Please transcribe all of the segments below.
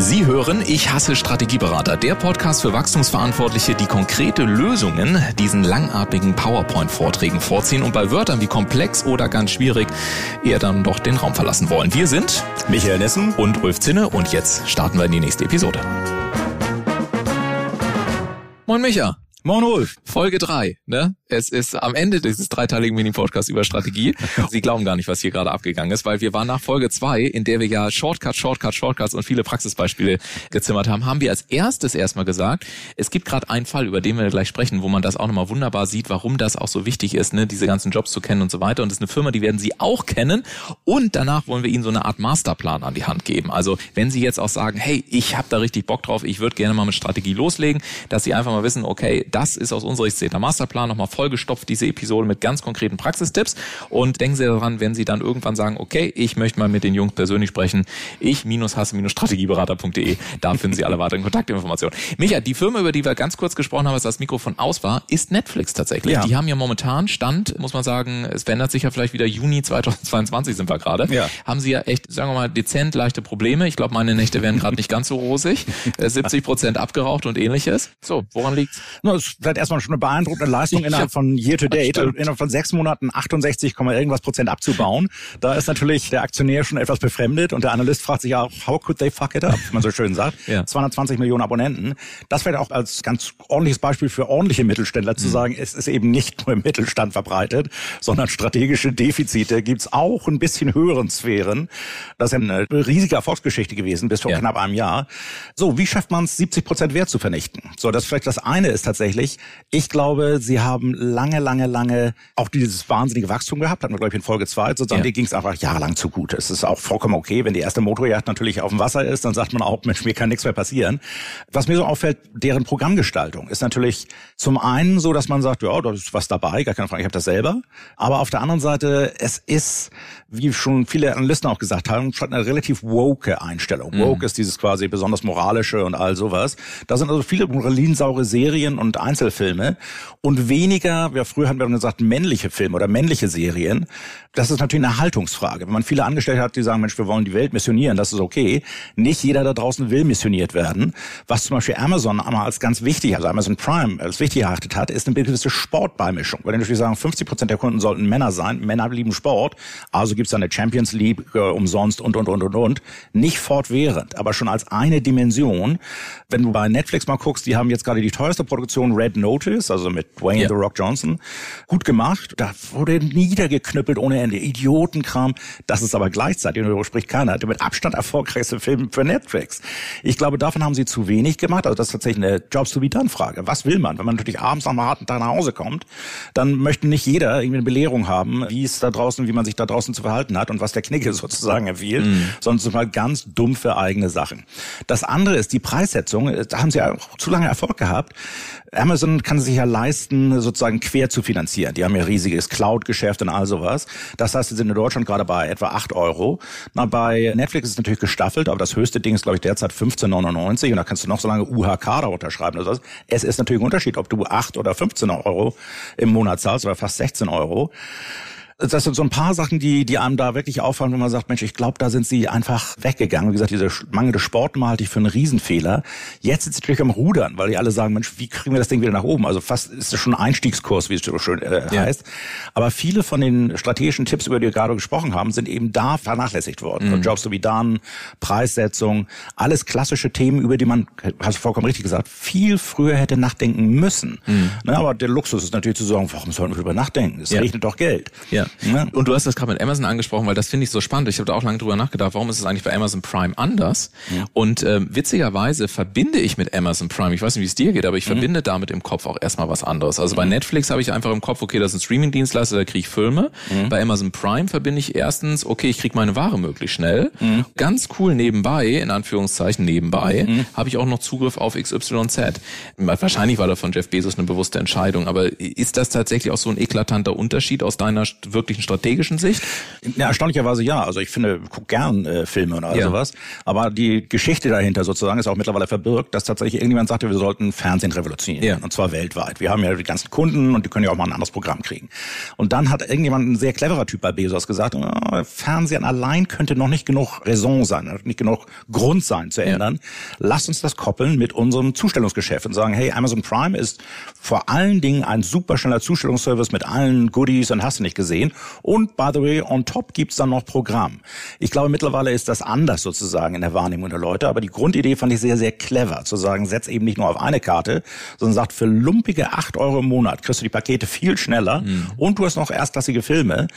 Sie hören Ich hasse Strategieberater, der Podcast für Wachstumsverantwortliche, die konkrete Lösungen diesen langatmigen PowerPoint-Vorträgen vorziehen und bei Wörtern wie komplex oder ganz schwierig eher dann doch den Raum verlassen wollen. Wir sind Michael Nessen und Ulf Zinne und jetzt starten wir in die nächste Episode. Moin Micha. Moin Ulf. Folge drei, ne? Es ist am Ende dieses dreiteiligen Mini-Podcasts über Strategie. Sie glauben gar nicht, was hier gerade abgegangen ist, weil wir waren nach Folge zwei, in der wir ja Shortcuts, Shortcuts, Shortcuts und viele Praxisbeispiele gezimmert haben, haben wir als erstes erstmal gesagt, es gibt gerade einen Fall, über den wir gleich sprechen, wo man das auch nochmal wunderbar sieht, warum das auch so wichtig ist, ne, diese ganzen Jobs zu kennen und so weiter. Und das ist eine Firma, die werden Sie auch kennen. Und danach wollen wir Ihnen so eine Art Masterplan an die Hand geben. Also wenn Sie jetzt auch sagen, hey, ich habe da richtig Bock drauf, ich würde gerne mal mit Strategie loslegen, dass Sie einfach mal wissen, okay, das ist aus unserer Sicht der Masterplan nochmal vollgestopft, diese Episode mit ganz konkreten Praxistipps. Und denken Sie daran, wenn Sie dann irgendwann sagen, okay, ich möchte mal mit den Jungs persönlich sprechen, ich-hasse-strategieberater.de, da finden Sie alle weiteren Kontaktinformationen. Micha, die Firma, über die wir ganz kurz gesprochen haben, als das Mikrofon aus war, ist Netflix tatsächlich. Ja. Die haben ja momentan Stand, muss man sagen, es verändert sich ja vielleicht wieder Juni 2022 sind wir gerade, ja. haben sie ja echt, sagen wir mal, dezent leichte Probleme. Ich glaube, meine Nächte werden gerade nicht ganz so rosig. 70 Prozent abgeraucht und ähnliches. So, woran liegt's? No, es ist erstmal schon eine beeindruckende Leistung innerhalb von Year to Date, also innerhalb von sechs Monaten 68, irgendwas Prozent abzubauen. Da ist natürlich der Aktionär schon etwas befremdet und der Analyst fragt sich auch, how could they fuck it up, wie man so schön sagt. Ja. 220 Millionen Abonnenten. Das wäre auch als ganz ordentliches Beispiel für ordentliche Mittelständler zu mhm. sagen, es ist eben nicht nur im Mittelstand verbreitet, sondern strategische Defizite gibt's auch ein bisschen höheren Sphären. Das ist eine riesige Erfolgsgeschichte gewesen bis vor ja. knapp einem Jahr. So, wie schafft man es, 70 Prozent Wert zu vernichten? So, das vielleicht das eine ist tatsächlich, ich glaube, sie haben lange, lange, lange auch dieses wahnsinnige Wachstum gehabt, hatten wir, glaube ich, in Folge zwei. Sozusagen, ja. die ging es einfach jahrelang zu gut. Es ist auch vollkommen okay, wenn die erste Motorjacht natürlich auf dem Wasser ist, dann sagt man auch, Mensch, mir kann nichts mehr passieren. Was mir so auffällt, deren Programmgestaltung ist natürlich zum einen so, dass man sagt, ja, da ist was dabei, gar keine Frage, ich habe das selber. Aber auf der anderen Seite, es ist, wie schon viele Analysten auch gesagt haben, schon eine relativ woke Einstellung. Mhm. Woke ist dieses quasi besonders moralische und all sowas. Da sind also viele moralinsauere Serien und Einzelfilme und weniger, ja, früher hatten wir gesagt, männliche Filme oder männliche Serien. Das ist natürlich eine Haltungsfrage. Wenn man viele Angestellte hat, die sagen, Mensch, wir wollen die Welt missionieren, das ist okay. Nicht jeder da draußen will missioniert werden. Was zum Beispiel Amazon einmal als ganz wichtig, also Amazon Prime als wichtig erachtet hat, ist eine gewisse Sportbeimischung. Weil die natürlich sagen, 50 Prozent der Kunden sollten Männer sein. Männer lieben Sport. Also gibt's da eine Champions League äh, umsonst und, und, und, und, und. Nicht fortwährend, aber schon als eine Dimension. Wenn du bei Netflix mal guckst, die haben jetzt gerade die teuerste Produktion Red Notice, also mit Dwayne yeah. The Rock Johnson. Gut gemacht. Da wurde niedergeknüppelt ohne Ende. Idiotenkram. Das ist aber gleichzeitig, darüber spricht keiner, der mit Abstand erfolgreichste Film für Netflix. Ich glaube, davon haben sie zu wenig gemacht. Also das ist tatsächlich eine Jobs to be done Frage. Was will man? Wenn man natürlich abends nach einem harten Tag nach Hause kommt, dann möchte nicht jeder irgendwie eine Belehrung haben, wie es da draußen, wie man sich da draußen zu verhalten hat und was der Knicke sozusagen empfiehlt, mm. sondern mal ganz dumpfe eigene Sachen. Das andere ist die Preissetzung. Da haben sie auch zu lange Erfolg gehabt. Amazon kann sich ja leisten, sozusagen quer zu finanzieren. Die haben ja riesiges Cloud-Geschäft und all sowas. Das heißt, sie sind in Deutschland gerade bei etwa 8 Euro. Na, bei Netflix ist es natürlich gestaffelt, aber das höchste Ding ist, glaube ich, derzeit 15,99 und da kannst du noch so lange UHK da unterschreiben. Also es ist natürlich ein Unterschied, ob du 8 oder 15 Euro im Monat zahlst oder fast 16 Euro das sind so ein paar Sachen, die, die einem da wirklich auffallen, wenn man sagt, Mensch, ich glaube, da sind sie einfach weggegangen. Wie gesagt, diese mangelnde Sportnummer halte ich für einen Riesenfehler. Jetzt sind sie natürlich am Rudern, weil die alle sagen, Mensch, wie kriegen wir das Ding wieder nach oben? Also fast ist das schon ein Einstiegskurs, wie es so schön äh, ja. heißt. Aber viele von den strategischen Tipps, über die wir gerade gesprochen haben, sind eben da vernachlässigt worden. Mhm. Jobs to be done, Preissetzung, alles klassische Themen, über die man, hast du vollkommen richtig gesagt, viel früher hätte nachdenken müssen. Mhm. Na, aber der Luxus ist natürlich zu sagen, warum sollten wir darüber nachdenken? Es ja. regnet doch Geld. Ja. Ja. Und du hast das gerade mit Amazon angesprochen, weil das finde ich so spannend. Ich habe da auch lange drüber nachgedacht, warum ist es eigentlich bei Amazon Prime anders? Ja. Und ähm, witzigerweise verbinde ich mit Amazon Prime, ich weiß nicht, wie es dir geht, aber ich mhm. verbinde damit im Kopf auch erstmal was anderes. Also mhm. bei Netflix habe ich einfach im Kopf, okay, das ist ein Streaming-Dienstleister, da kriege ich Filme. Mhm. Bei Amazon Prime verbinde ich erstens, okay, ich kriege meine Ware möglichst schnell. Mhm. Ganz cool nebenbei, in Anführungszeichen nebenbei, mhm. habe ich auch noch Zugriff auf XYZ. Wahrscheinlich war da von Jeff Bezos eine bewusste Entscheidung, aber ist das tatsächlich auch so ein eklatanter Unterschied aus deiner wirklichen strategischen Sicht? Ja, erstaunlicherweise ja. Also ich finde, guck gern äh, Filme und all ja. sowas. Aber die Geschichte dahinter sozusagen ist auch mittlerweile verbirgt, dass tatsächlich irgendjemand sagte, wir sollten Fernsehen revolutionieren. Ja. Und zwar weltweit. Wir haben ja die ganzen Kunden und die können ja auch mal ein anderes Programm kriegen. Und dann hat irgendjemand, ein sehr cleverer Typ bei Bezos gesagt, oh, Fernsehen allein könnte noch nicht genug Raison sein, nicht genug Grund sein zu ändern. Ja. Lass uns das koppeln mit unserem Zustellungsgeschäft und sagen, hey, Amazon Prime ist vor allen Dingen ein super schneller Zustellungsservice mit allen Goodies und hast du nicht gesehen. Und by the way, on top gibt's dann noch Programm. Ich glaube, mittlerweile ist das anders sozusagen in der Wahrnehmung der Leute, aber die Grundidee fand ich sehr, sehr clever, zu sagen, setz eben nicht nur auf eine Karte, sondern sagt, für lumpige acht Euro im Monat kriegst du die Pakete viel schneller. Mhm. und du hast noch erstklassige Filme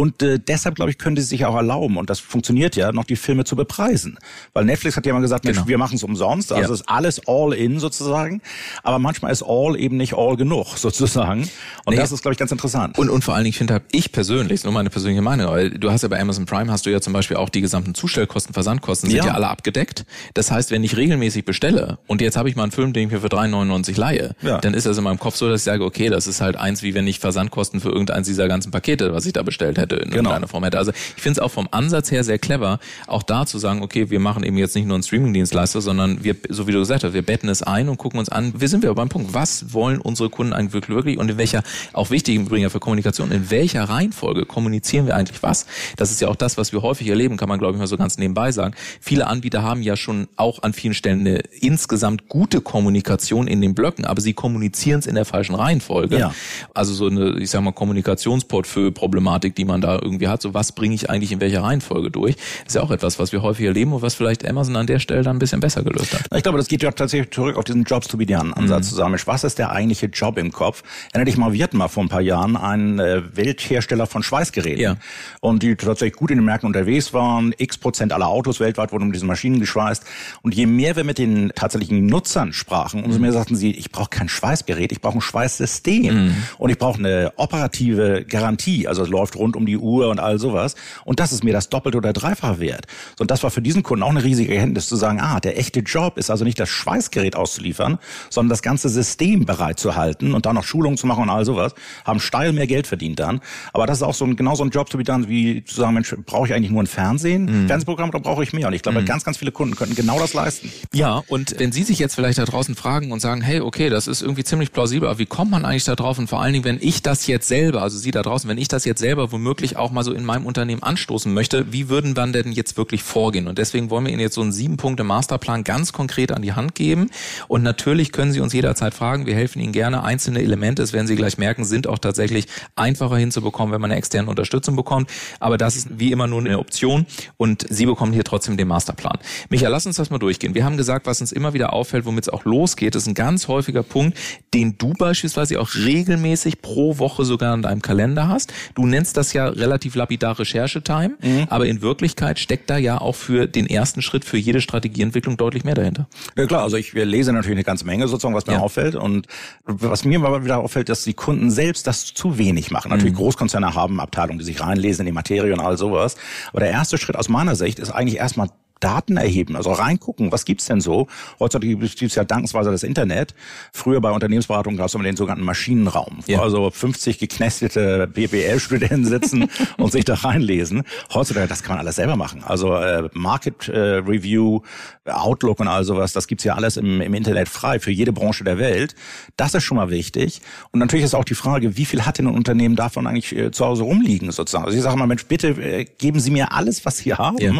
und äh, deshalb, glaube ich, können sie sich auch erlauben, und das funktioniert ja, noch die Filme zu bepreisen. Weil Netflix hat ja mal gesagt, Mensch, genau. wir machen es umsonst, also ja. ist alles all in sozusagen. Aber manchmal ist all eben nicht all genug sozusagen. Und nee. das ist, glaube ich, ganz interessant. Und, und vor allen Dingen finde halt ich persönlich, nur meine persönliche Meinung, weil du hast ja bei Amazon Prime hast du ja zum Beispiel auch die gesamten Zustellkosten, Versandkosten sind ja, ja alle abgedeckt. Das heißt, wenn ich regelmäßig bestelle und jetzt habe ich mal einen Film, den ich mir für 3,99 leihe, ja. dann ist das in meinem Kopf so, dass ich sage, okay, das ist halt eins, wie wenn ich Versandkosten für irgendeins dieser ganzen Pakete, was ich da bestellt hätte, in genau. irgendeiner Form hätte. Also ich finde es auch vom Ansatz her sehr clever, auch da zu sagen, okay, wir machen eben jetzt nicht nur einen Streaming-Dienstleister, sondern wir, so wie du gesagt hast, wir betten es ein und gucken uns an, wir sind wir beim Punkt, was wollen unsere Kunden eigentlich wirklich und in welcher, auch wichtig im Übrigen für Kommunikation, in welcher Reihenfolge kommunizieren wir eigentlich was? Das ist ja auch das, was wir häufig erleben, kann man glaube ich mal so ganz nebenbei sagen. Viele Anbieter haben ja schon auch an vielen Stellen eine insgesamt gute Kommunikation in den Blöcken, aber sie kommunizieren es in der falschen Reihenfolge. Ja. Also so eine, ich sag mal, Kommunikationsportfolio-Problematik, die man da irgendwie hat, so was bringe ich eigentlich in welcher Reihenfolge durch, ist ja auch etwas, was wir häufig erleben und was vielleicht Amazon an der Stelle dann ein bisschen besser gelöst hat. Ich glaube, das geht ja tatsächlich zurück auf diesen Jobs to be done Ansatz mhm. zusammen. Was ist der eigentliche Job im Kopf? Erinnere dich mal, wir hatten mal vor ein paar Jahren einen äh, Welthersteller von Schweißgeräten. Ja. Und die tatsächlich gut in den Märkten unterwegs waren. X Prozent aller Autos weltweit wurden um diese Maschinen geschweißt. Und je mehr wir mit den tatsächlichen Nutzern sprachen, umso mehr sagten sie, ich brauche kein Schweißgerät, ich brauche ein Schweißsystem. Mhm. Und ich brauche eine operative Garantie. Also es läuft rund um die Uhr und all sowas. Und das ist mir das Doppelte oder Dreifache wert. Und das war für diesen Kunden auch eine riesige Erkenntnis zu sagen, ah, der echte Job ist also nicht das Schweißgerät auszuliefern, sondern das ganze System bereit zu halten und dann noch Schulungen zu machen und all sowas. Haben steil mehr Geld verdient dann. Aber das ist auch so ein, genau so ein Job zu dann, wie zu sagen, Mensch, brauche ich eigentlich nur ein Fernsehen, mhm. Fernsehprogramm oder brauche ich mehr? Und ich glaube, mhm. ganz, ganz viele Kunden könnten genau das leisten. Ja, und wenn Sie sich jetzt vielleicht da draußen fragen und sagen, hey, okay, das ist irgendwie ziemlich plausibel, aber wie kommt man eigentlich da drauf? Und vor allen Dingen, wenn ich das jetzt selber, also Sie da draußen, wenn ich das jetzt selber womöglich auch mal so in meinem Unternehmen anstoßen möchte, wie würden wir denn jetzt wirklich vorgehen? Und deswegen wollen wir Ihnen jetzt so einen sieben Punkte Masterplan ganz konkret an die Hand geben. Und natürlich können Sie uns jederzeit fragen. Wir helfen Ihnen gerne. Einzelne Elemente, das werden Sie gleich merken, sind auch tatsächlich einfacher hinzubekommen, wenn man eine externe Unterstützung bekommt. Aber das ist wie immer nur eine Option und Sie bekommen hier trotzdem den Masterplan. Michael, lass uns das mal durchgehen. Wir haben gesagt, was uns immer wieder auffällt, womit es auch losgeht, ist ein ganz häufiger Punkt, den du beispielsweise auch regelmäßig pro Woche sogar in deinem Kalender hast. Du nennst das ja relativ lapidar Recherchetime, mhm. aber in Wirklichkeit steckt da ja auch für den ersten Schritt für jede Strategieentwicklung deutlich mehr dahinter. Ja klar, also ich lese natürlich eine ganze Menge sozusagen, was mir ja. auffällt und was mir aber wieder auffällt, dass die Kunden selbst das zu wenig machen. Natürlich mhm. Großkonzerne haben Abteilungen, die sich reinlesen in die Materie und all sowas, aber der erste Schritt aus meiner Sicht ist eigentlich erstmal Daten erheben, also reingucken, was gibt's denn so? Heutzutage gibt es ja dankensweise das Internet. Früher bei Unternehmensberatung gab es immer den sogenannten Maschinenraum, wo ja. also 50 geknestete BWL-Studenten sitzen und sich da reinlesen. Heutzutage, das kann man alles selber machen. Also äh, Market äh, Review, Outlook und all sowas, das gibt's ja alles im, im Internet frei für jede Branche der Welt. Das ist schon mal wichtig. Und natürlich ist auch die Frage, wie viel hat denn ein Unternehmen davon eigentlich äh, zu Hause rumliegen sozusagen? Also ich sage mal, Mensch, bitte äh, geben Sie mir alles, was Sie haben ja.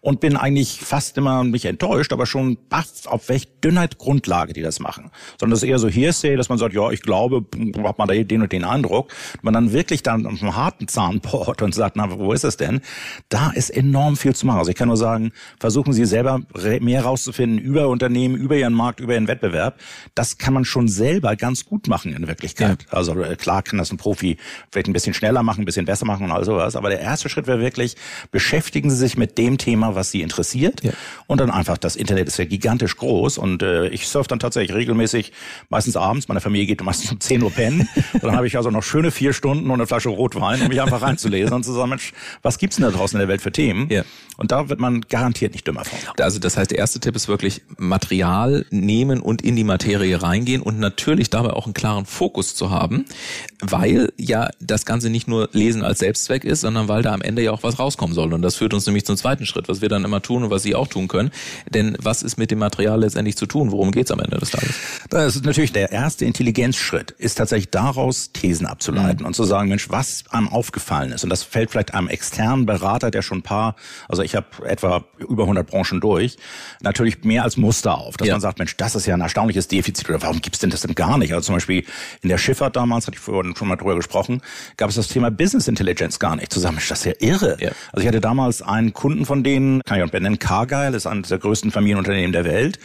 und bin eigentlich ich fast immer mich enttäuscht, aber schon baff, auf welch Dünnheit Grundlage die das machen. Sondern das ist eher so Hearsay, dass man sagt, ja, ich glaube, hat man da den und den Eindruck. Man dann wirklich dann auf einem harten Zahn bohrt und sagt, na, wo ist es denn? Da ist enorm viel zu machen. Also ich kann nur sagen, versuchen Sie selber mehr rauszufinden über Unternehmen, über Ihren Markt, über Ihren Wettbewerb. Das kann man schon selber ganz gut machen in Wirklichkeit. Ja. Also äh, klar kann das ein Profi vielleicht ein bisschen schneller machen, ein bisschen besser machen und all sowas. Aber der erste Schritt wäre wirklich, beschäftigen Sie sich mit dem Thema, was Sie interessiert passiert. Ja. Und dann einfach, das Internet ist ja gigantisch groß und äh, ich surfe dann tatsächlich regelmäßig, meistens abends, meine Familie geht meistens um 10 Uhr pennen. dann habe ich also noch schöne vier Stunden und eine Flasche Rotwein, um mich einfach reinzulesen und zu sagen, Mensch, was gibt's denn da draußen in der Welt für Themen? Ja. Und da wird man garantiert nicht dümmer von. Also das heißt, der erste Tipp ist wirklich Material nehmen und in die Materie reingehen und natürlich dabei auch einen klaren Fokus zu haben, weil ja das Ganze nicht nur Lesen als Selbstzweck ist, sondern weil da am Ende ja auch was rauskommen soll. Und das führt uns nämlich zum zweiten Schritt, was wir dann immer tun und was Sie auch tun können. Denn was ist mit dem Material letztendlich zu tun? Worum geht's am Ende des Tages? Das ist natürlich der erste Intelligenzschritt, ist tatsächlich daraus Thesen abzuleiten mhm. und zu sagen, Mensch, was einem aufgefallen ist. Und das fällt vielleicht einem externen Berater, der schon ein paar, also ich habe etwa über 100 Branchen durch, natürlich mehr als Muster auf, dass ja. man sagt, Mensch, das ist ja ein erstaunliches Defizit oder warum gibt's denn das denn gar nicht? Also zum Beispiel in der Schifffahrt damals, hatte ich vorhin schon mal drüber gesprochen, gab es das Thema Business Intelligence gar nicht. Zusammen ist das ja irre. Ja. Also ich hatte damals einen Kunden von denen, kann ich auch benennen, Cargyle, ist eines der größten Familienunternehmen der Welt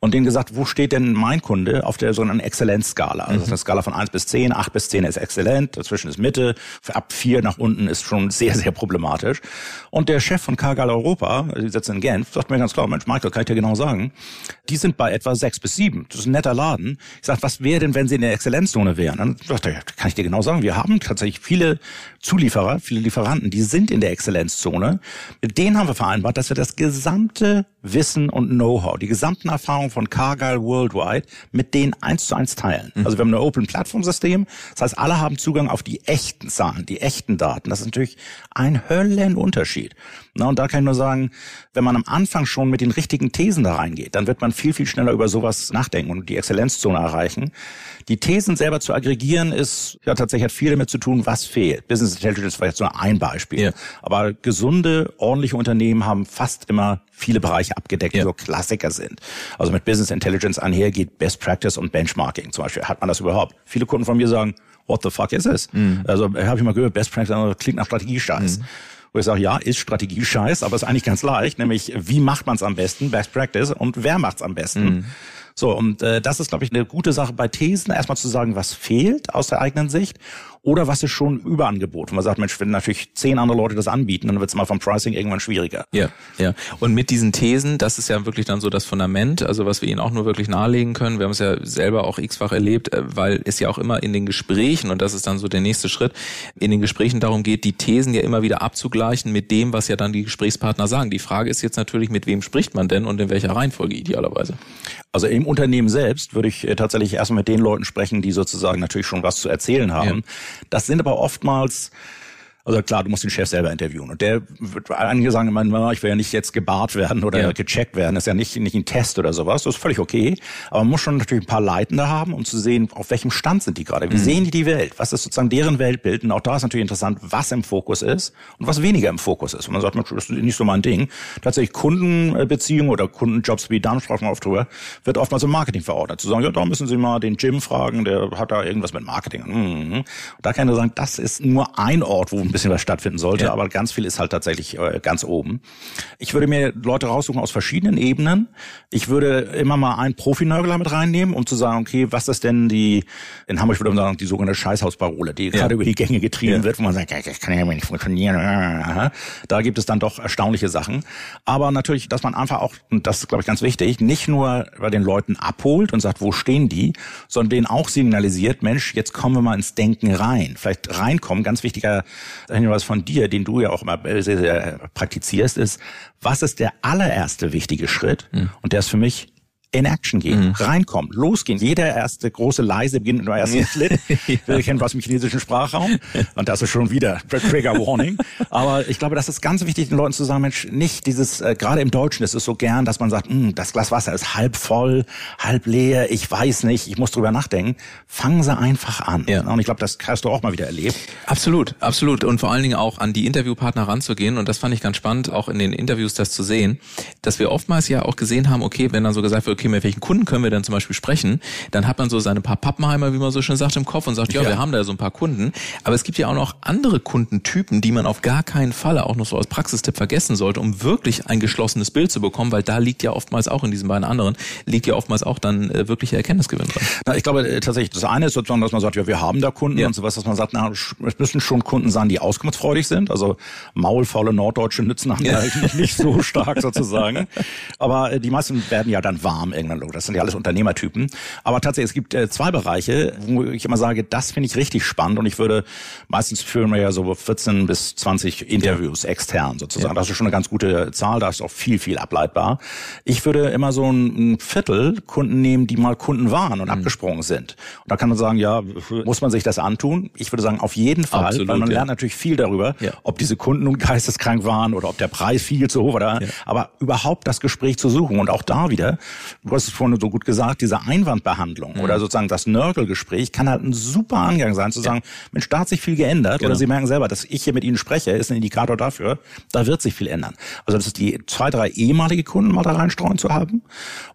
und denen gesagt, wo steht denn mein Kunde auf der sogenannten Exzellenzskala? Also mhm. eine Skala von 1 bis 10, 8 bis 10 ist exzellent, dazwischen ist Mitte, ab 4 nach unten ist schon sehr, sehr problematisch. Und der Chef von Cargill Europa, die sitzen in Genf, sagt mir ganz klar, Mensch, Michael, kann ich dir genau sagen, die sind bei etwa 6 bis 7. Das ist ein netter Laden. Ich sage, was wäre denn, wenn sie in der Exzellenzzone wären? Dann sagt er, kann ich dir genau sagen, wir haben tatsächlich viele Zulieferer, viele Lieferanten, die sind in der Exzellenzzone. Mit denen haben wir vereinbart, dass wir das gesamte Wissen und Know-how, die gesamten Erfahrungen von Cargill Worldwide mit denen eins zu eins teilen. Mhm. Also wir haben ein Open Plattform System. Das heißt, alle haben Zugang auf die echten Zahlen, die echten Daten. Das ist natürlich ein Höllenunterschied. Na, und da kann ich nur sagen, wenn man am Anfang schon mit den richtigen Thesen da reingeht, dann wird man viel, viel schneller über sowas nachdenken und die Exzellenzzone erreichen. Die Thesen selber zu aggregieren ist, ja, tatsächlich hat viel damit zu tun, was fehlt. Business Intelligence war jetzt nur ein Beispiel. Ja. Aber gesunde, ordentliche Unternehmen haben fast immer viele Bereiche abgedeckt, die so Klassiker sind. Also mit Business Intelligence einher geht Best Practice und Benchmarking zum Beispiel. Hat man das überhaupt? Viele Kunden von mir sagen, what the fuck is this? Mhm. Also habe ich mal gehört, Best Practice klingt nach Strategiescheiß. Mhm. Wo ich sage, ja, ist Strategie scheiß, aber ist eigentlich ganz leicht, nämlich wie macht man es am besten, Best Practice, und wer macht es am besten. Mhm. So, und äh, das ist, glaube ich, eine gute Sache bei Thesen, erstmal zu sagen, was fehlt aus der eigenen Sicht oder was ist schon Überangebot. Und man sagt, Mensch, wenn natürlich zehn andere Leute das anbieten, dann wird es mal vom Pricing irgendwann schwieriger. Ja, ja. Und mit diesen Thesen, das ist ja wirklich dann so das Fundament, also was wir Ihnen auch nur wirklich nahelegen können. Wir haben es ja selber auch x-fach erlebt, äh, weil es ja auch immer in den Gesprächen, und das ist dann so der nächste Schritt, in den Gesprächen darum geht, die Thesen ja immer wieder abzugleichen mit dem, was ja dann die Gesprächspartner sagen. Die Frage ist jetzt natürlich, mit wem spricht man denn und in welcher Reihenfolge idealerweise? Also im Unternehmen selbst würde ich äh, tatsächlich erstmal mit den Leuten sprechen, die sozusagen natürlich schon was zu erzählen haben. Ja. Das sind aber oftmals also klar, du musst den Chef selber interviewen. Und der wird einige sagen immer, ich will ja nicht jetzt gebart werden oder ja. gecheckt werden. Das ist ja nicht, nicht ein Test oder sowas. Das ist völlig okay. Aber man muss schon natürlich ein paar Leitende haben, um zu sehen, auf welchem Stand sind die gerade. Wie mhm. sehen die die Welt? Was ist sozusagen deren Weltbild? Und auch da ist natürlich interessant, was im Fokus ist und was weniger im Fokus ist. Und man sagt, das ist nicht so mein Ding. Tatsächlich Kundenbeziehungen oder Kundenjobs wie dann sprachen wir oft drüber, wird oftmals im Marketing verordnet. Zu sagen, ja, da müssen Sie mal den Jim fragen, der hat da irgendwas mit Marketing. Mhm. Da kann er sagen, das ist nur ein Ort, wo bisschen was stattfinden sollte, ja. aber ganz viel ist halt tatsächlich äh, ganz oben. Ich würde mir Leute raussuchen aus verschiedenen Ebenen. Ich würde immer mal einen Profinörgler mit reinnehmen, um zu sagen, okay, was ist denn die, in Hamburg würde man sagen, die sogenannte Scheißhausparole, die ja. gerade über die Gänge getrieben ja. wird, wo man sagt, das kann ja nicht funktionieren. Da gibt es dann doch erstaunliche Sachen. Aber natürlich, dass man einfach auch, und das ist, glaube ich, ganz wichtig, nicht nur bei den Leuten abholt und sagt, wo stehen die, sondern denen auch signalisiert, Mensch, jetzt kommen wir mal ins Denken rein. Vielleicht reinkommen, ganz wichtiger Hinweis von dir, den du ja auch immer sehr, sehr praktizierst, ist, was ist der allererste wichtige Schritt? Mhm. Und der ist für mich in Action gehen, mhm. reinkommen, losgehen. Jeder erste große Leise beginnt mit einem ersten Schritt. ja. Wir kennen was im chinesischen Sprachraum. Und das ist schon wieder Trigger Warning. Aber ich glaube, das ist ganz wichtig, den Leuten zu sagen, Mensch, nicht dieses, äh, gerade im Deutschen ist es so gern, dass man sagt, hm, das Glas Wasser ist halb voll, halb leer, ich weiß nicht, ich muss drüber nachdenken. Fangen Sie einfach an. Ja. Und ich glaube, das hast du auch mal wieder erlebt. Absolut, absolut. Und vor allen Dingen auch an die Interviewpartner ranzugehen. Und das fand ich ganz spannend, auch in den Interviews das zu sehen, dass wir oftmals ja auch gesehen haben, okay, wenn dann so gesagt wird, okay, okay, mit welchen Kunden können wir denn zum Beispiel sprechen, dann hat man so seine paar Pappenheimer, wie man so schön sagt, im Kopf und sagt, ja, ja. wir haben da so ein paar Kunden. Aber es gibt ja auch noch andere Kundentypen, die man auf gar keinen Falle auch noch so als Praxistipp vergessen sollte, um wirklich ein geschlossenes Bild zu bekommen, weil da liegt ja oftmals auch in diesen beiden anderen, liegt ja oftmals auch dann äh, wirklicher Erkenntnisgewinn drin. Na, ich glaube äh, tatsächlich, das eine ist sozusagen, dass man sagt, ja, wir haben da Kunden ja. und sowas, dass man sagt, na, es müssen schon Kunden sein, die auskunftsfreudig sind. Also maulfaule Norddeutsche nützen ja. eigentlich nicht so stark sozusagen. Aber äh, die meisten werden ja dann warm irgendwann. Das sind ja alles Unternehmertypen. Aber tatsächlich, es gibt äh, zwei Bereiche, wo ich immer sage, das finde ich richtig spannend und ich würde, meistens führen wir ja so 14 bis 20 Interviews ja. extern sozusagen. Ja. Das ist schon eine ganz gute Zahl, da ist auch viel, viel ableitbar. Ich würde immer so ein Viertel Kunden nehmen, die mal Kunden waren und mhm. abgesprungen sind. Und da kann man sagen, ja, muss man sich das antun? Ich würde sagen, auf jeden Fall, Absolut, weil man ja. lernt natürlich viel darüber, ob diese Kunden nun geisteskrank waren oder ob der Preis viel zu hoch war. Aber überhaupt das Gespräch zu suchen und auch da wieder, du hast es vorhin so gut gesagt, diese Einwandbehandlung mhm. oder sozusagen das Nörgelgespräch kann halt ein super Angang sein, zu sagen, Mensch, da hat sich viel geändert genau. oder Sie merken selber, dass ich hier mit Ihnen spreche, ist ein Indikator dafür, da wird sich viel ändern. Also das ist die zwei, drei ehemalige Kunden mal da reinstreuen zu haben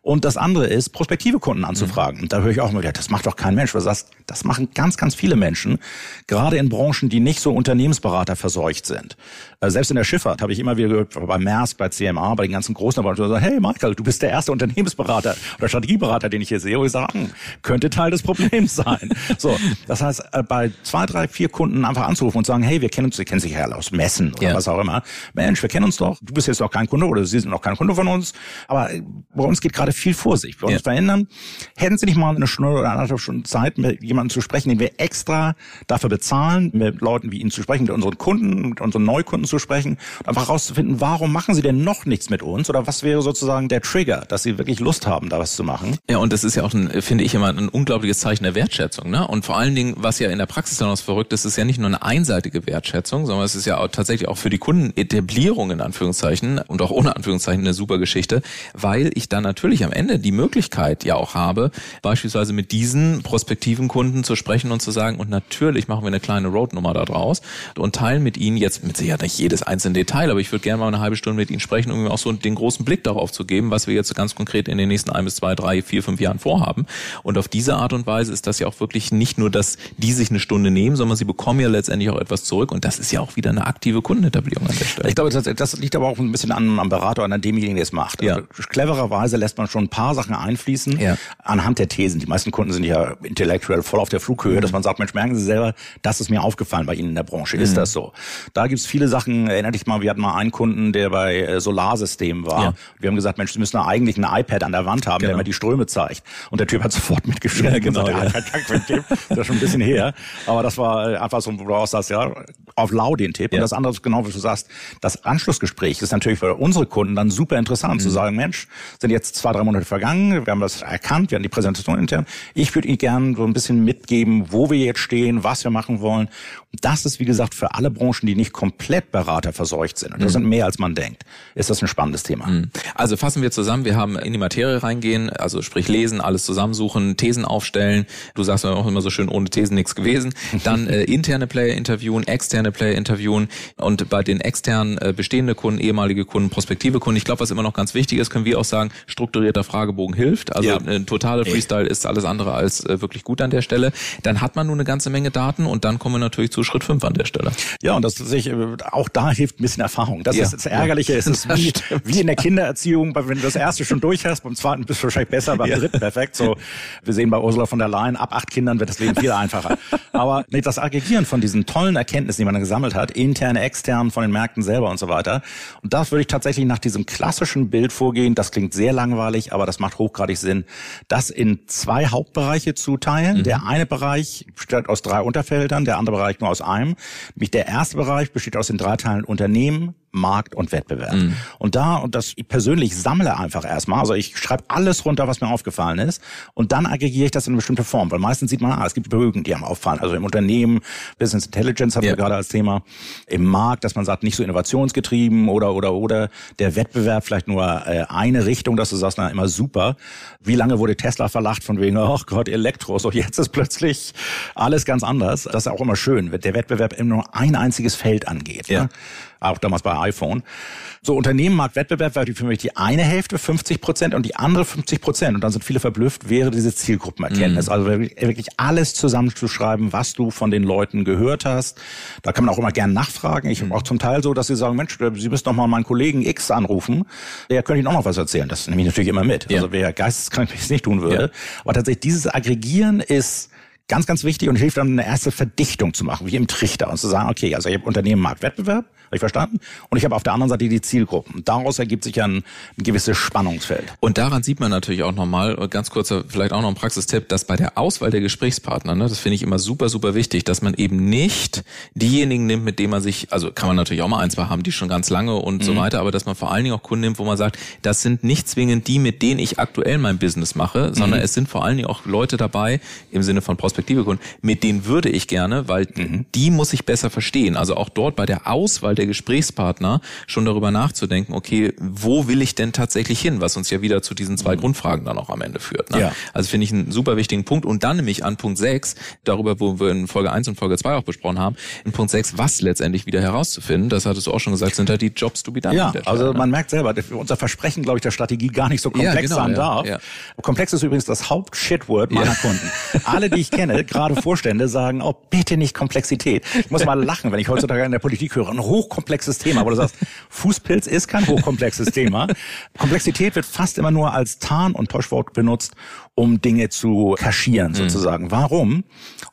und das andere ist, prospektive Kunden anzufragen. Mhm. Und da höre ich auch immer, das macht doch kein Mensch. Was das, das machen ganz, ganz viele Menschen, gerade in Branchen, die nicht so Unternehmensberater verseucht sind. Also selbst in der Schifffahrt habe ich immer wieder gehört, bei Maersk, bei CMA, bei den ganzen großen so, hey Michael, du bist der erste Unternehmensberater oder Strategieberater, den ich hier sehe. Und ich sage, hm, könnte Teil des Problems sein. so, das heißt, äh, bei zwei, drei, vier Kunden einfach anzurufen und sagen, hey, wir kennen uns, Sie kennen sich ja aus Messen oder ja. was auch immer. Mensch, wir kennen uns doch. Du bist jetzt noch kein Kunde oder Sie sind noch kein Kunde von uns. Aber äh, bei uns geht gerade viel vor sich. Wir ja. uns verändern. Hätten Sie nicht mal eine Stunde oder anderthalb Stunden Zeit, mit jemandem zu sprechen, den wir extra dafür bezahlen, mit Leuten wie Ihnen zu sprechen, mit unseren Kunden, mit unseren Neukunden zu sprechen und einfach herauszufinden, warum machen Sie denn noch nichts mit uns oder was wäre sozusagen der Trigger, dass Sie wirklich Lust haben, da was zu machen. Ja, und das ist ja auch, ein, finde ich immer, ein unglaubliches Zeichen der Wertschätzung. Ne? Und vor allen Dingen, was ja in der Praxis dann auch verrückt ist, ist ja nicht nur eine einseitige Wertschätzung, sondern es ist ja auch tatsächlich auch für die Kunden Etablierung in Anführungszeichen und auch ohne Anführungszeichen eine super Geschichte, weil ich dann natürlich am Ende die Möglichkeit ja auch habe, beispielsweise mit diesen prospektiven Kunden zu sprechen und zu sagen, und natürlich machen wir eine kleine Roadnummer da draus und teilen mit ihnen jetzt mit Sicherheit nicht jedes einzelne Detail, aber ich würde gerne mal eine halbe Stunde mit ihnen sprechen, um ihm auch so den großen Blick darauf zu geben, was wir jetzt ganz konkret in den nächsten ein bis zwei, drei, vier, fünf Jahren vorhaben. Und auf diese Art und Weise ist das ja auch wirklich nicht nur, dass die sich eine Stunde nehmen, sondern sie bekommen ja letztendlich auch etwas zurück und das ist ja auch wieder eine aktive Kundenetablierung an der Stelle. Ich glaube, das, das liegt aber auch ein bisschen an, am Berater und an demjenigen, der es macht. Also ja. clevererweise lässt man schon ein paar Sachen einfließen ja. anhand der Thesen. Die meisten Kunden sind ja intellektuell voll auf der Flughöhe, mhm. dass man sagt, Mensch, merken Sie selber, das ist mir aufgefallen bei Ihnen in der Branche. Ist mhm. das so? Da gibt's viele Sachen, erinnere dich mal, wir hatten mal einen Kunden, der bei äh, Solarsystemen war. Ja. Wir haben gesagt, Mensch, Sie müssen eigentlich ein iPad an der Wand haben, genau. der mir die Ströme zeigt. Und der Typ hat sofort mitgeschrieben. Ja, genau. Gesagt, ja. das ist schon ein bisschen her. Aber das war einfach so, wo du auch sagst, ja, auf lau den Tipp. Ja. Und das andere ist genau, wie du sagst, das Anschlussgespräch ist natürlich für unsere Kunden dann super interessant mhm. zu sagen, Mensch, sind jetzt zwei, drei Monate vergangen, wir haben das erkannt, wir haben die Präsentation intern. Ich würde Ihnen gerne so ein bisschen mitgeben, wo wir jetzt stehen, was wir machen wollen. Und das ist, wie gesagt, für alle Branchen, die nicht komplett Berater verseucht sind. Und das mhm. sind mehr, als man denkt. Ist das ein spannendes Thema. Mhm. Also fassen wir zusammen, wir haben in die Materie reingehen, also sprich lesen, alles zusammensuchen, Thesen aufstellen. Du sagst ja auch immer so schön, ohne Thesen nichts gewesen. Dann äh, interne Player interviewen, externe Player interviewen und bei den externen äh, bestehende Kunden, ehemalige Kunden, prospektive Kunden. Ich glaube, was immer noch ganz wichtig ist, können wir auch sagen, strukturierter Fragebogen hilft. Also ja. ein totaler Freestyle ist alles andere als äh, wirklich gut an der Stelle. Dann hat man nur eine ganze Menge Daten und dann kommen wir natürlich zu Schritt fünf an der Stelle. Ja, und das sich äh, auch da hilft ein bisschen Erfahrung. Das ja. ist das Ärgerliche. Ja. Es ist wie, wie in der Kindererziehung, wenn du das erste schon durch hast, beim zweiten bist du wahrscheinlich besser, beim ja. dritten perfekt. So, wir sehen bei Ursula von der Leyen, ab acht Kindern wird das Leben viel einfacher. Aber nee, das Aggregieren von diesen tollen Erkenntnissen, die man gesammelt hat, interne, extern, von den Märkten selber und so weiter. Und das würde ich tatsächlich nach diesem klassischen Bild vorgehen. Das klingt sehr langweilig, aber das macht hochgradig Sinn, das in zwei Hauptbereiche zu teilen. Mhm. Der eine Bereich besteht aus drei Unterfeldern, der andere Bereich nur aus einem. Nämlich der erste Bereich besteht aus den drei Teilen Unternehmen, Markt und Wettbewerb. Mhm. Und da, und das ich persönlich sammle einfach erstmal, also ich schreibe alles runter, was mir aufgefallen ist, und dann aggregiere ich das in eine bestimmte Form, weil meistens sieht man, ah, es gibt Bögen, die haben auffallen. Also im Unternehmen, Business Intelligence haben ja. wir gerade als Thema, im Markt, dass man sagt, nicht so innovationsgetrieben oder oder oder der Wettbewerb vielleicht nur äh, eine Richtung, dass du sagst, na immer super. Wie lange wurde Tesla verlacht von wegen, oh Gott, Elektro, so jetzt ist plötzlich alles ganz anders. Das ist auch immer schön, wenn der Wettbewerb immer nur ein einziges Feld angeht. Ja. Ne? Auch damals bei iPhone. So Unternehmen, Marktwettbewerb wäre für mich die eine Hälfte, 50 Prozent und die andere 50 Prozent. Und dann sind viele verblüfft, wäre diese Zielgruppenerkenntnis. Mhm. Also wirklich alles zusammenzuschreiben, was du von den Leuten gehört hast. Da kann man auch immer gerne nachfragen. Ich mhm. auch zum Teil so, dass sie sagen, Mensch, Sie müssen doch mal meinen Kollegen X anrufen. Der könnte Ihnen auch noch was erzählen. Das nehme ich natürlich immer mit. Ja. Also wer geisteskrank es nicht tun würde. Ja. Aber tatsächlich dieses Aggregieren ist ganz, ganz wichtig und hilft dann eine erste Verdichtung zu machen, wie im Trichter und zu sagen, okay, also ich habe Unternehmen Marktwettbewerb, habe ich verstanden? Und ich habe auf der anderen Seite die Zielgruppen. Daraus ergibt sich ein, ein gewisses Spannungsfeld. Und daran sieht man natürlich auch nochmal, ganz kurzer, vielleicht auch noch ein Praxistipp, dass bei der Auswahl der Gesprächspartner, ne, das finde ich immer super, super wichtig, dass man eben nicht diejenigen nimmt, mit denen man sich, also kann man natürlich auch mal ein, zwei haben, die schon ganz lange und mhm. so weiter, aber dass man vor allen Dingen auch Kunden nimmt, wo man sagt, das sind nicht zwingend die, mit denen ich aktuell mein Business mache, sondern mhm. es sind vor allen Dingen auch Leute dabei, im Sinne von prospektive Kunden, mit denen würde ich gerne, weil mhm. die muss ich besser verstehen. Also auch dort bei der Auswahl der Gesprächspartner schon darüber nachzudenken, okay, wo will ich denn tatsächlich hin, was uns ja wieder zu diesen zwei mhm. Grundfragen dann auch am Ende führt. Ne? Ja. Also finde ich einen super wichtigen Punkt. Und dann nämlich an Punkt 6, darüber, wo wir in Folge 1 und Folge 2 auch besprochen haben, in Punkt 6, was letztendlich wieder herauszufinden, das hattest du auch schon gesagt, sind halt die Jobs to be done. Ja, also ne? man merkt selber, unser Versprechen, glaube ich, der Strategie gar nicht so komplex ja, genau, sein ja, darf. Ja. Komplex ist übrigens das Haupt-Shitword meiner Kunden. Alle, die ich kenne, gerade Vorstände, sagen, oh, bitte nicht Komplexität. Ich muss mal lachen, wenn ich heutzutage in der Politik höre, ein hochkomplexes Thema, wo du sagst, Fußpilz ist kein hochkomplexes Thema. Komplexität wird fast immer nur als Tarn- und Täuschwort benutzt, um Dinge zu kaschieren mhm. sozusagen. Mhm. Warum?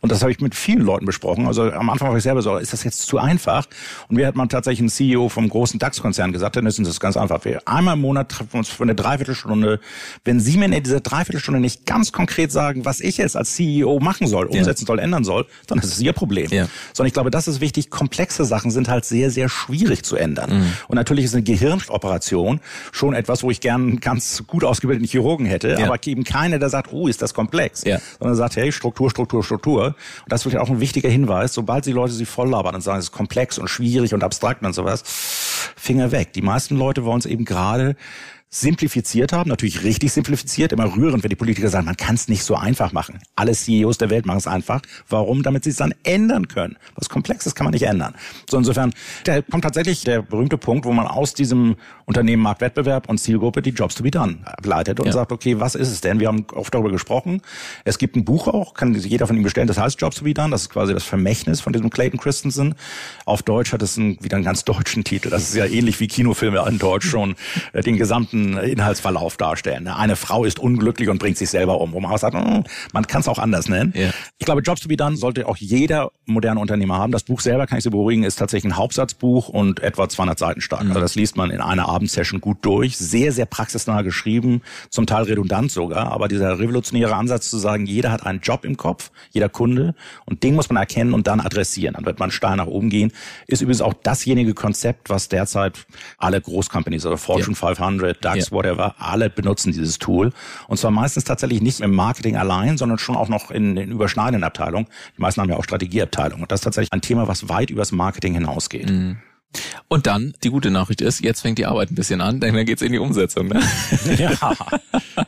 Und das habe ich mit vielen Leuten besprochen. Also am Anfang war ich selber so, ist das jetzt zu einfach? Und mir hat man tatsächlich ein CEO vom großen DAX-Konzern gesagt, dann ist das ganz einfach. Wir einmal im Monat treffen wir uns für eine Dreiviertelstunde. Wenn Sie mir in dieser Dreiviertelstunde nicht ganz konkret sagen, was ich jetzt als CEO machen soll, umsetzen ja. soll, ändern soll, dann ist es Ihr Problem. Ja. Sondern ich glaube, das ist wichtig. Komplexe Sachen sind halt sehr, sehr schwierig zu ändern. Mhm. Und natürlich ist eine Gehirnoperation schon etwas, wo ich gern ganz gut ausgebildeten Chirurgen hätte, ja. aber eben keine, der sagt, oh, ist das komplex. Ja. Sondern sagt, hey, Struktur, Struktur, Struktur. Und das wird ja auch ein wichtiger Hinweis, sobald die Leute sie voll labern und sagen, es ist komplex und schwierig und abstrakt und sowas, Finger weg. Die meisten Leute wollen es eben gerade simplifiziert haben, natürlich richtig simplifiziert, immer rührend, wenn die Politiker sagen, man kann es nicht so einfach machen. Alle CEOs der Welt machen es einfach. Warum? Damit sie es dann ändern können. Was Komplexes kann man nicht ändern. So insofern, da kommt tatsächlich der berühmte Punkt, wo man aus diesem Unternehmen Marktwettbewerb und Zielgruppe die Jobs to be done ableitet und ja. sagt, okay, was ist es denn? Wir haben oft darüber gesprochen. Es gibt ein Buch auch, kann sich jeder von ihm bestellen, das heißt Jobs to be done. Das ist quasi das Vermächtnis von diesem Clayton Christensen. Auf Deutsch hat es einen, wieder einen ganz deutschen Titel. Das ist ja ähnlich wie Kinofilme in Deutsch schon äh, den gesamten Inhaltsverlauf darstellen. Ne? Eine Frau ist unglücklich und bringt sich selber um, wo man auch sagt, hm, man kann es auch anders nennen. Ja. Ich glaube, Jobs to be done sollte auch jeder moderne Unternehmer haben. Das Buch selber, kann ich Sie beruhigen, ist tatsächlich ein Hauptsatzbuch und etwa 200 Seiten stark. Mhm. Also das liest man in einer Abendsession gut durch. Sehr, sehr praxisnah geschrieben, zum Teil redundant sogar. Aber dieser revolutionäre Ansatz zu sagen, jeder hat einen Job im Kopf, jeder Kunde und den muss man erkennen und dann adressieren. Dann wird man steil nach oben gehen. Ist übrigens auch dasjenige Konzept, was derzeit alle Großcompanies, also Fortune ja. 500, DAX, ja. whatever, alle benutzen dieses Tool. Und zwar meistens tatsächlich nicht im Marketing allein, sondern schon auch noch in den überschneidenden Abteilungen. Die meisten haben ja auch Strategieabteilungen. Und das ist tatsächlich ein Thema, was weit übers Marketing hinausgeht. Mhm. Und dann, die gute Nachricht ist, jetzt fängt die Arbeit ein bisschen an, denn dann geht's in die Umsetzung. Ne? Ja.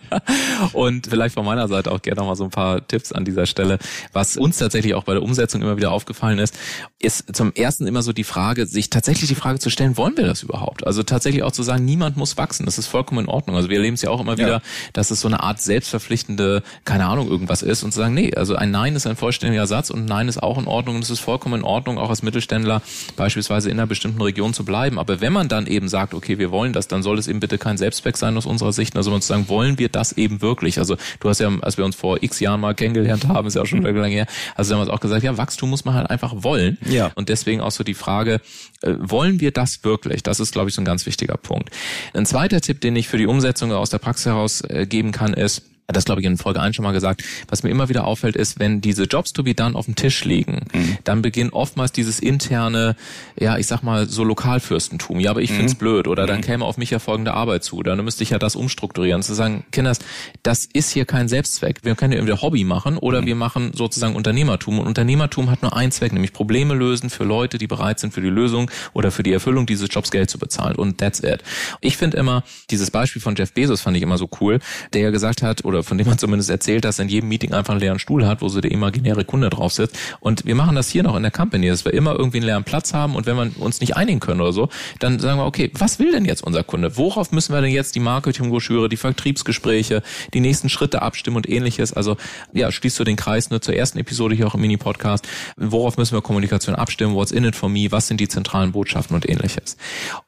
und vielleicht von meiner Seite auch gerne noch mal so ein paar Tipps an dieser Stelle. Was uns tatsächlich auch bei der Umsetzung immer wieder aufgefallen ist, ist zum ersten immer so die Frage, sich tatsächlich die Frage zu stellen, wollen wir das überhaupt? Also tatsächlich auch zu sagen, niemand muss wachsen. Das ist vollkommen in Ordnung. Also wir erleben es ja auch immer wieder, ja. dass es so eine Art selbstverpflichtende, keine Ahnung, irgendwas ist und zu sagen, nee, also ein Nein ist ein vollständiger Satz und Nein ist auch in Ordnung und es ist vollkommen in Ordnung, auch als Mittelständler beispielsweise in einer bestimmten bestimmten Region zu bleiben. Aber wenn man dann eben sagt, okay, wir wollen das, dann soll es eben bitte kein Selbstzweck sein aus unserer Sicht. Also man zu sagen, wollen wir das eben wirklich? Also du hast ja, als wir uns vor x Jahren mal kennengelernt haben, ist ja auch schon lange her, also damals auch gesagt, ja, Wachstum muss man halt einfach wollen. Ja. Und deswegen auch so die Frage, äh, wollen wir das wirklich? Das ist, glaube ich, so ein ganz wichtiger Punkt. Ein zweiter Tipp, den ich für die Umsetzung aus der Praxis heraus äh, geben kann, ist, das glaube ich in Folge 1 schon mal gesagt, was mir immer wieder auffällt, ist, wenn diese Jobs to be done auf dem Tisch liegen, mhm. dann beginnt oftmals dieses interne, ja, ich sag mal, so Lokalfürstentum. Ja, aber ich mhm. find's blöd. Oder dann mhm. käme auf mich ja folgende Arbeit zu. Dann müsste ich ja das umstrukturieren. Zu sagen, Kinders, das ist hier kein Selbstzweck. Wir können ja entweder Hobby machen oder mhm. wir machen sozusagen Unternehmertum. Und Unternehmertum hat nur einen Zweck, nämlich Probleme lösen für Leute, die bereit sind, für die Lösung oder für die Erfüllung dieses Jobs Geld zu bezahlen. Und that's it. Ich finde immer, dieses Beispiel von Jeff Bezos fand ich immer so cool, der ja gesagt hat, oder oder von dem man zumindest erzählt, dass in jedem Meeting einfach einen leeren Stuhl hat, wo so der imaginäre Kunde drauf sitzt. Und wir machen das hier noch in der Company, dass wir immer irgendwie einen leeren Platz haben und wenn wir uns nicht einigen können oder so, dann sagen wir, okay, was will denn jetzt unser Kunde? Worauf müssen wir denn jetzt die Marketingbroschüre, die Vertriebsgespräche, die nächsten Schritte abstimmen und ähnliches? Also ja, schließt du den Kreis nur zur ersten Episode hier auch im Mini-Podcast. Worauf müssen wir Kommunikation abstimmen? What's in it for me? Was sind die zentralen Botschaften und ähnliches?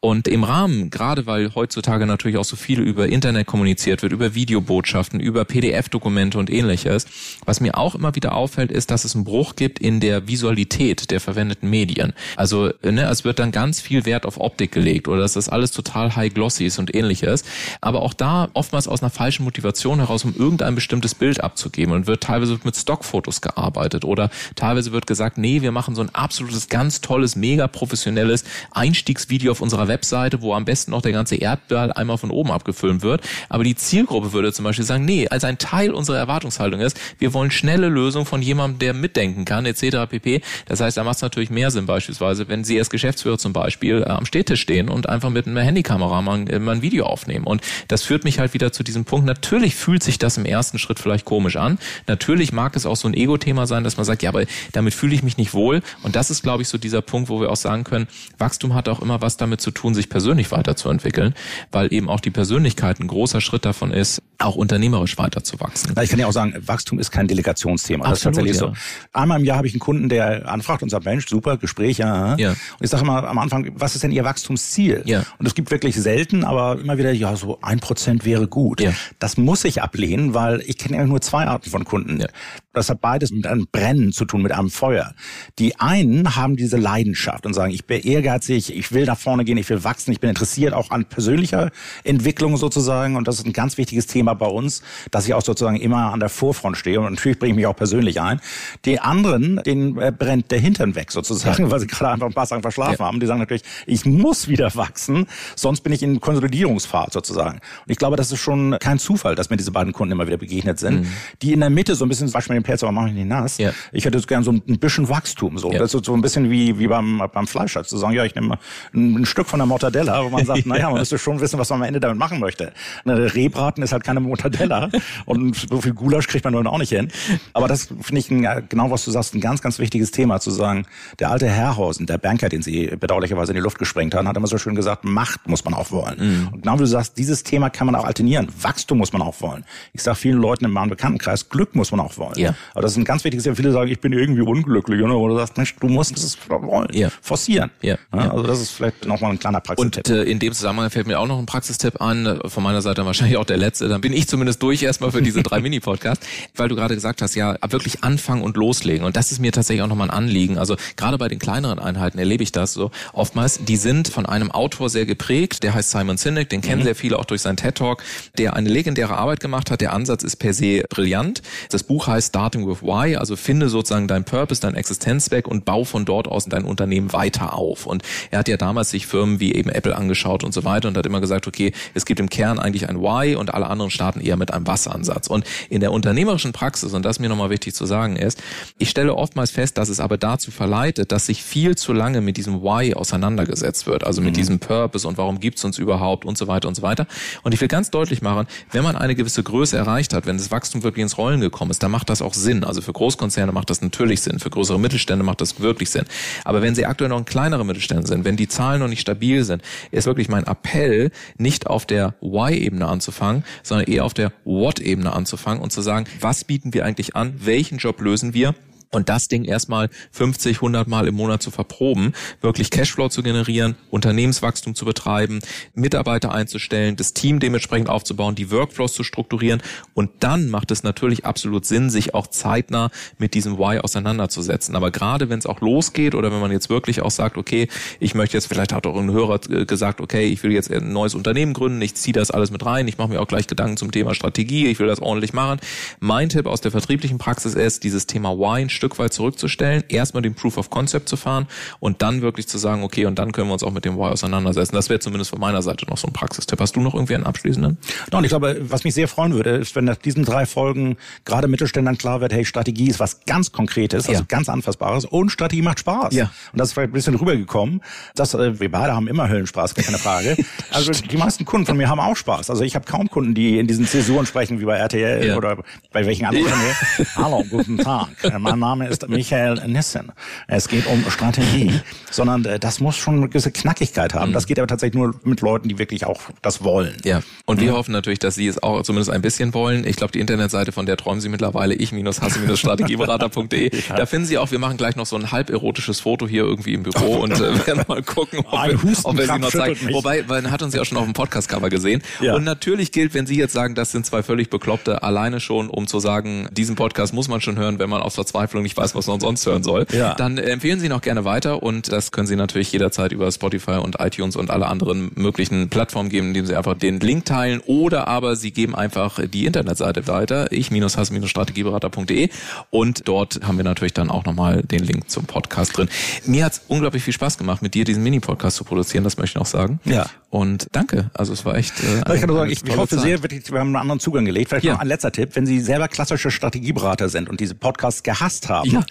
Und im Rahmen, gerade weil heutzutage natürlich auch so viel über Internet kommuniziert wird, über Videobotschaften, über PDF-Dokumente und ähnliches, was mir auch immer wieder auffällt, ist, dass es einen Bruch gibt in der Visualität der verwendeten Medien. Also ne, es wird dann ganz viel Wert auf Optik gelegt oder dass das alles total high glossy ist und ähnliches. Aber auch da oftmals aus einer falschen Motivation heraus, um irgendein bestimmtes Bild abzugeben und wird teilweise mit Stockfotos gearbeitet oder teilweise wird gesagt, nee, wir machen so ein absolutes, ganz tolles, mega professionelles Einstiegsvideo auf unserer Webseite, wo am besten noch der ganze Erdball einmal von oben abgefilmt wird. Aber die Zielgruppe würde zum Beispiel sagen, nee, als ein Teil unserer Erwartungshaltung ist, wir wollen schnelle Lösungen von jemandem, der mitdenken kann, etc. pp. Das heißt, da macht es natürlich mehr Sinn beispielsweise, wenn Sie als Geschäftsführer zum Beispiel äh, am Städtisch stehen und einfach mit einer Handykamera mal, äh, mal ein Video aufnehmen. Und das führt mich halt wieder zu diesem Punkt. Natürlich fühlt sich das im ersten Schritt vielleicht komisch an. Natürlich mag es auch so ein Ego-Thema sein, dass man sagt, ja, aber damit fühle ich mich nicht wohl. Und das ist, glaube ich, so dieser Punkt, wo wir auch sagen können, Wachstum hat auch immer was damit zu tun, sich persönlich weiterzuentwickeln, weil eben auch die Persönlichkeit ein großer Schritt davon ist, auch unternehmerisch weiterzuwachsen. Ich kann ja auch sagen, Wachstum ist kein Delegationsthema. Absolut, das ist tatsächlich ja. so. Einmal im Jahr habe ich einen Kunden, der anfragt und sagt, Mensch, super, Gespräch, ja. ja. Und ich sage immer am Anfang, was ist denn Ihr Wachstumsziel? Ja. Und es gibt wirklich selten, aber immer wieder, ja, so ein Prozent wäre gut. Ja. Das muss ich ablehnen, weil ich kenne ja nur zwei Arten von Kunden. Ja. Das hat beides mit einem Brennen zu tun, mit einem Feuer. Die einen haben diese Leidenschaft und sagen, ich bin ehrgeizig, ich will nach vorne gehen, ich will wachsen, ich bin interessiert auch an persönlicher Entwicklung sozusagen. Und das ist ein ganz wichtiges Thema bei uns, dass ich auch sozusagen immer an der Vorfront stehe. Und natürlich bringe ich mich auch persönlich ein. Die anderen, denen äh, brennt der Hintern weg sozusagen, weil sie gerade einfach ein paar Sachen verschlafen ja. haben. Die sagen natürlich, ich muss wieder wachsen, sonst bin ich in Konsolidierungsfahrt sozusagen. Und ich glaube, das ist schon kein Zufall, dass mir diese beiden Kunden immer wieder begegnet sind, mhm. die in der Mitte so ein bisschen, zum Beispiel den Pelz, aber mach ich nicht nass. Ja. Ich hätte gern so ein, ein bisschen Wachstum. So. Ja. Das ist so ein bisschen wie, wie beim, beim Fleisch, halt zu sagen, ja, ich nehme ein, ein Stück von der Mortadella, wo man sagt, naja, man müsste schon wissen, was man am Ende damit machen möchte. Eine Rehbraten ist halt keine Mortadella und so viel Gulasch kriegt man nun auch nicht hin. Aber das finde ich ein, genau, was du sagst, ein ganz, ganz wichtiges Thema, zu sagen, der alte Herrhausen, der Banker, den sie bedauerlicherweise in die Luft gesprengt haben, hat immer so schön gesagt, Macht muss man auch wollen. Mhm. Und genau wie du sagst, dieses Thema kann man auch alternieren. Wachstum muss man auch wollen. Ich sage vielen Leuten in meinem Bekanntenkreis, Glück muss man auch wollen. Ja. Aber das ist ein ganz wichtiges Thema. Viele sagen, ich bin irgendwie unglücklich. Oder du sagst, Mensch, du musst es wollen. Ja. Forcieren. Ja. ja. Also das ist vielleicht nochmal ein kleiner Praxistipp. Und äh, in dem Zusammenhang fällt mir auch noch ein Praxistipp an, von meiner Seite wahrscheinlich auch der letzte. Dann bin ich zumindest durch erstmal für diese drei Mini-Podcasts, weil du gerade gesagt hast, ja, wirklich anfangen und loslegen. Und das ist mir tatsächlich auch nochmal ein Anliegen. Also gerade bei den kleineren Einheiten erlebe ich das so. Oftmals, die sind von einem Autor sehr geprägt, der heißt Simon Sinek, den kennen mhm. sehr viele auch durch seinen TED-Talk, der eine legendäre Arbeit gemacht hat. Der Ansatz ist per se brillant. Das Buch heißt Starting with Why, also finde sozusagen dein Purpose, dein Existenzwerk und bau von dort aus dein Unternehmen weiter auf. Und er hat ja damals sich Firmen wie eben Apple angeschaut und so weiter und hat immer gesagt, okay, es gibt im Kern eigentlich ein Why und alle anderen starten eher mit einem Was-Ansatz. Und in der unternehmerischen Praxis, und das mir nochmal wichtig zu sagen ist, ich stelle oftmals fest, dass es aber dazu verleitet, dass sich viel zu lange mit diesem Why auseinandergesetzt wird, also mit mhm. diesem Purpose und warum gibt's uns überhaupt und so weiter und so weiter. Und ich will ganz deutlich machen, wenn man eine gewisse Größe erreicht hat, wenn das Wachstum wirklich ins Rollen gekommen ist, dann macht das auch Sinn. Also für Großkonzerne macht das natürlich Sinn, für größere Mittelstände macht das wirklich Sinn. Aber wenn sie aktuell noch ein kleinerer Mittelstände sind, wenn die Zahlen noch nicht stabil sind, ist wirklich mein Appell, nicht auf der Why-Ebene anzufangen, sondern eher auf der What-Ebene anzufangen und zu sagen, was bieten wir eigentlich an, welchen Job lösen wir und das Ding erstmal 50, 100 Mal im Monat zu verproben, wirklich Cashflow zu generieren, Unternehmenswachstum zu betreiben, Mitarbeiter einzustellen, das Team dementsprechend aufzubauen, die Workflows zu strukturieren und dann macht es natürlich absolut Sinn, sich auch zeitnah mit diesem Why auseinanderzusetzen. Aber gerade wenn es auch losgeht oder wenn man jetzt wirklich auch sagt, okay, ich möchte jetzt, vielleicht hat auch ein Hörer gesagt, okay, ich will jetzt ein neues Unternehmen gründen, ich ziehe das alles mit rein, ich mache mir auch gleich Gedanken zum Thema Strategie, ich will das ordentlich machen. Mein Tipp aus der vertrieblichen Praxis ist, dieses Thema Why Stück weit zurückzustellen, erstmal den Proof of Concept zu fahren und dann wirklich zu sagen, okay, und dann können wir uns auch mit dem Why auseinandersetzen. Das wäre zumindest von meiner Seite noch so ein Praxistipp. Hast du noch irgendwie einen abschließenden? Und ich glaube, was mich sehr freuen würde, ist, wenn nach diesen drei Folgen gerade Mittelständlern klar wird, hey, Strategie ist was ganz Konkretes, also ja. ganz Anfassbares und Strategie macht Spaß. Ja. Und das ist vielleicht ein bisschen rübergekommen. Das, äh, wir beide haben immer Höllenspaß, keine Frage. also die meisten Kunden von mir haben auch Spaß. Also ich habe kaum Kunden, die in diesen Zäsuren sprechen, wie bei RTL ja. oder bei welchen anderen ja. Hallo, guten Tag. Mein Name ist Michael Nissen. Es geht um Strategie. Sondern äh, das muss schon eine gewisse Knackigkeit haben. Mhm. Das geht aber tatsächlich nur mit Leuten, die wirklich auch das wollen. Ja. Und wir hoffen natürlich, dass Sie es auch zumindest ein bisschen wollen. Ich glaube, die Internetseite, von der träumen Sie mittlerweile, ich-hasse-strategieberater.de. Da finden Sie auch, wir machen gleich noch so ein halb erotisches Foto hier irgendwie im Büro und äh, werden mal gucken, ob, wir, ob wir sie noch zeigen. Wobei, man hat uns ja auch schon auf dem Podcast-Cover gesehen. Ja. Und natürlich gilt, wenn Sie jetzt sagen, das sind zwei völlig Bekloppte, alleine schon, um zu sagen, diesen Podcast muss man schon hören, wenn man aus Verzweiflung nicht weiß, was man sonst hören soll, ja. dann empfehlen Sie noch gerne weiter und das können Sie natürlich jederzeit über Spotify und iTunes und alle anderen möglichen Plattformen geben, indem Sie einfach den Link teilen oder aber Sie geben einfach die Internetseite weiter, ich-hasse-strategieberater.de und dort haben wir natürlich dann auch nochmal den Link zum Podcast drin. Mir hat's unglaublich viel Spaß gemacht, mit dir diesen Mini-Podcast zu produzieren, das möchte ich noch sagen. Ja. Und danke. Also es war echt. Äh, ich kann nur sagen, ich, ich hoffe Zeit. sehr, wir haben einen anderen Zugang gelegt. Vielleicht ja. noch ein letzter Tipp, wenn Sie selber klassische Strategieberater sind und diese Podcasts gehasst haben ja.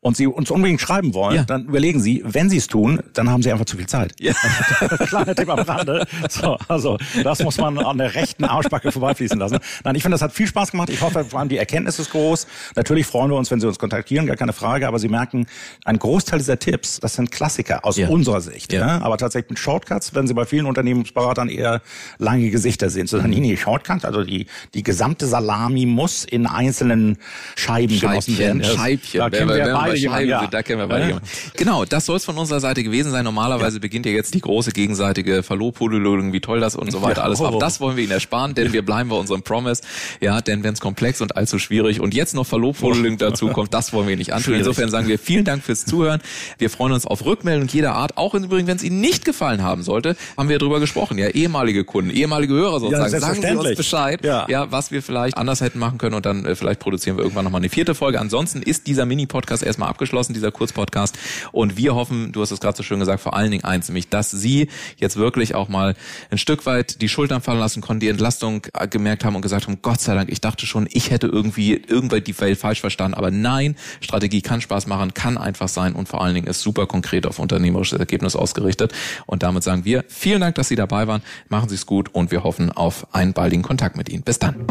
und Sie uns unbedingt schreiben wollen, ja. dann überlegen Sie, wenn Sie es tun, dann haben Sie einfach zu viel Zeit. Ja. Kleiner Tipp am Rande. So, also das muss man an der rechten Arschbacke vorbeifließen lassen. Nein, ich finde, das hat viel Spaß gemacht. Ich hoffe, vor allem die Erkenntnis ist groß. Natürlich freuen wir uns, wenn Sie uns kontaktieren, gar keine Frage. Aber Sie merken, ein Großteil dieser Tipps, das sind Klassiker aus unserer Sicht. Ja. Aber tatsächlich mit Shortcuts werden Sie bei vielen Unternehmen Unternehmensberatern eher lange Gesichter sehen. So, nee, nee, Shortcut, also die, die gesamte Salami muss in einzelnen Scheiben Scheibchen, genossen werden. Scheibchen, da kennen wir, wir beide jemanden, ja. da kennen wir beide ja. Genau, das soll es von unserer Seite gewesen sein. Normalerweise ja. beginnt ja jetzt die große gegenseitige Verlobpolylogik, wie toll das und so weiter alles war. Oh. Das wollen wir Ihnen ersparen, denn wir bleiben bei unserem Promise. Ja, denn wenn es komplex und allzu schwierig und jetzt noch Verlobpolylogik dazu kommt, das wollen wir nicht antun. Insofern sagen wir vielen Dank fürs Zuhören. Wir freuen uns auf Rückmeldung jeder Art. Auch übrigens, wenn es Ihnen nicht gefallen haben sollte, haben wir darüber gesprochen, ja, ehemalige Kunden, ehemalige Hörer sozusagen. Ja, Sagen Sie uns Bescheid, ja. ja, was wir vielleicht anders hätten machen können und dann äh, vielleicht produzieren wir irgendwann nochmal eine vierte Folge. Ansonsten ist dieser Mini-Podcast erstmal abgeschlossen, dieser Kurzpodcast. Und wir hoffen, du hast es gerade so schön gesagt, vor allen Dingen eins, nämlich, dass Sie jetzt wirklich auch mal ein Stück weit die Schultern fallen lassen konnten, die Entlastung äh, gemerkt haben und gesagt haben, Gott sei Dank, ich dachte schon, ich hätte irgendwie irgendwann die Welt falsch verstanden. Aber nein, Strategie kann Spaß machen, kann einfach sein und vor allen Dingen ist super konkret auf unternehmerisches Ergebnis ausgerichtet. Und damit sagen wir vielen Dank, dass Sie dabei waren. Machen Sie es gut und wir hoffen auf einen baldigen Kontakt mit Ihnen. Bis dann.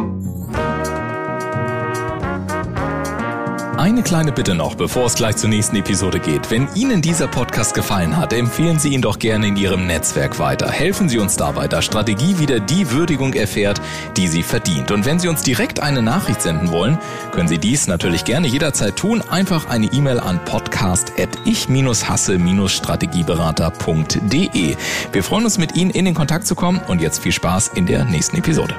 Eine kleine Bitte noch, bevor es gleich zur nächsten Episode geht. Wenn Ihnen dieser Podcast gefallen hat, empfehlen Sie ihn doch gerne in Ihrem Netzwerk weiter. Helfen Sie uns dabei, dass Strategie wieder die Würdigung erfährt, die sie verdient. Und wenn Sie uns direkt eine Nachricht senden wollen, können Sie dies natürlich gerne jederzeit tun. Einfach eine E-Mail an podcast.ich-hasse-strategieberater.de. Wir freuen uns mit Ihnen in den Kontakt zu kommen und jetzt viel Spaß in der nächsten Episode.